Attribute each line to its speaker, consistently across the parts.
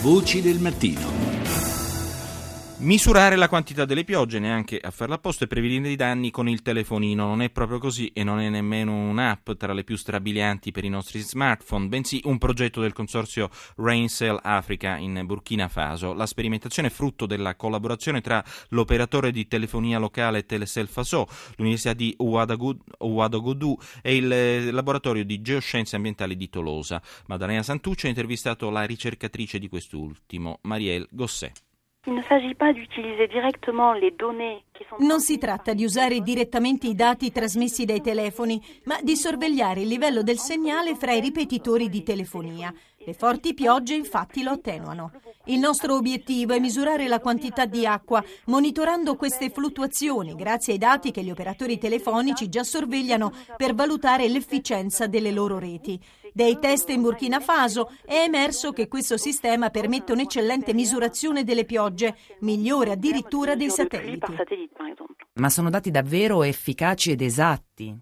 Speaker 1: Voci del mattino.
Speaker 2: Misurare la quantità delle piogge, neanche a farla apposta, e prevenire i danni con il telefonino. Non è proprio così e non è nemmeno un'app tra le più strabilianti per i nostri smartphone, bensì un progetto del consorzio Raincell Africa in Burkina Faso. La sperimentazione è frutto della collaborazione tra l'operatore di telefonia locale Telecel Faso, l'Università di Ouagadougou e il eh, laboratorio di geoscienze ambientali di Tolosa. Maddalena Santucci ha intervistato la ricercatrice di quest'ultimo, Marielle Gosset.
Speaker 3: Il ne s'agit pas d'utiliser directement les données Non si tratta di usare direttamente i dati trasmessi dai telefoni, ma di sorvegliare il livello del segnale fra i ripetitori di telefonia. Le forti piogge infatti lo attenuano. Il nostro obiettivo è misurare la quantità di acqua, monitorando queste fluttuazioni grazie ai dati che gli operatori telefonici già sorvegliano per valutare l'efficienza delle loro reti. Dai test in Burkina Faso è emerso che questo sistema permette un'eccellente misurazione delle piogge, migliore addirittura dei satelliti.
Speaker 4: Ma sono dati davvero efficaci ed esatti?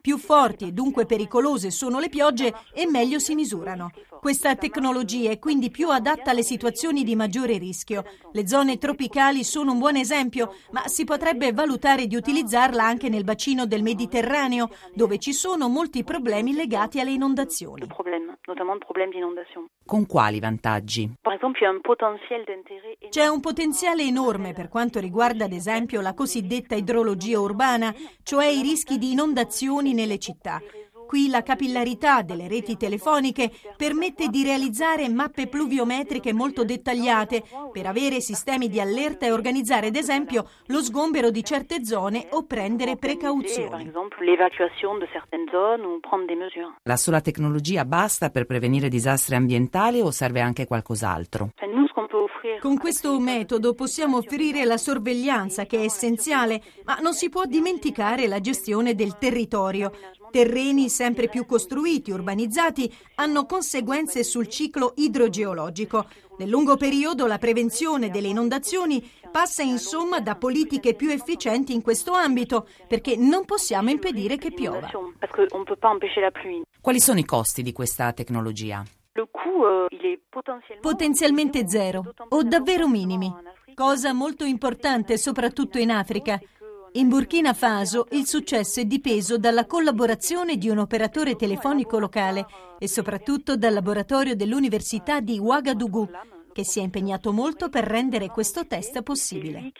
Speaker 3: Più forti e dunque pericolose sono le piogge e meglio si misurano. Questa tecnologia è quindi più adatta alle situazioni di maggiore rischio. Le zone tropicali sono un buon esempio, ma si potrebbe valutare di utilizzarla anche nel bacino del Mediterraneo, dove ci sono molti problemi legati alle inondazioni.
Speaker 4: Con quali vantaggi?
Speaker 3: C'è un potenziale enorme per quanto riguarda ad esempio la cosiddetta idrologia urbana, cioè i rischi di inondazioni nelle città. Qui la capillarità delle reti telefoniche permette di realizzare mappe pluviometriche molto dettagliate per avere sistemi di allerta e organizzare ad esempio lo sgombero di certe zone o prendere precauzioni.
Speaker 4: La sola tecnologia basta per prevenire disastri ambientali o serve anche qualcos'altro?
Speaker 3: Con questo metodo possiamo offrire la sorveglianza che è essenziale, ma non si può dimenticare la gestione del territorio. Terreni sempre più costruiti, urbanizzati, hanno conseguenze sul ciclo idrogeologico. Nel lungo periodo la prevenzione delle inondazioni passa insomma da politiche più efficienti in questo ambito, perché non possiamo impedire che piova.
Speaker 4: Quali sono i costi di questa tecnologia?
Speaker 3: Potenzialmente zero o davvero minimi, cosa molto importante soprattutto in Africa. In Burkina Faso il successo è dipeso dalla collaborazione di un operatore telefonico locale e soprattutto dal laboratorio dell'Università di Ouagadougou, che si è impegnato molto per rendere questo test possibile.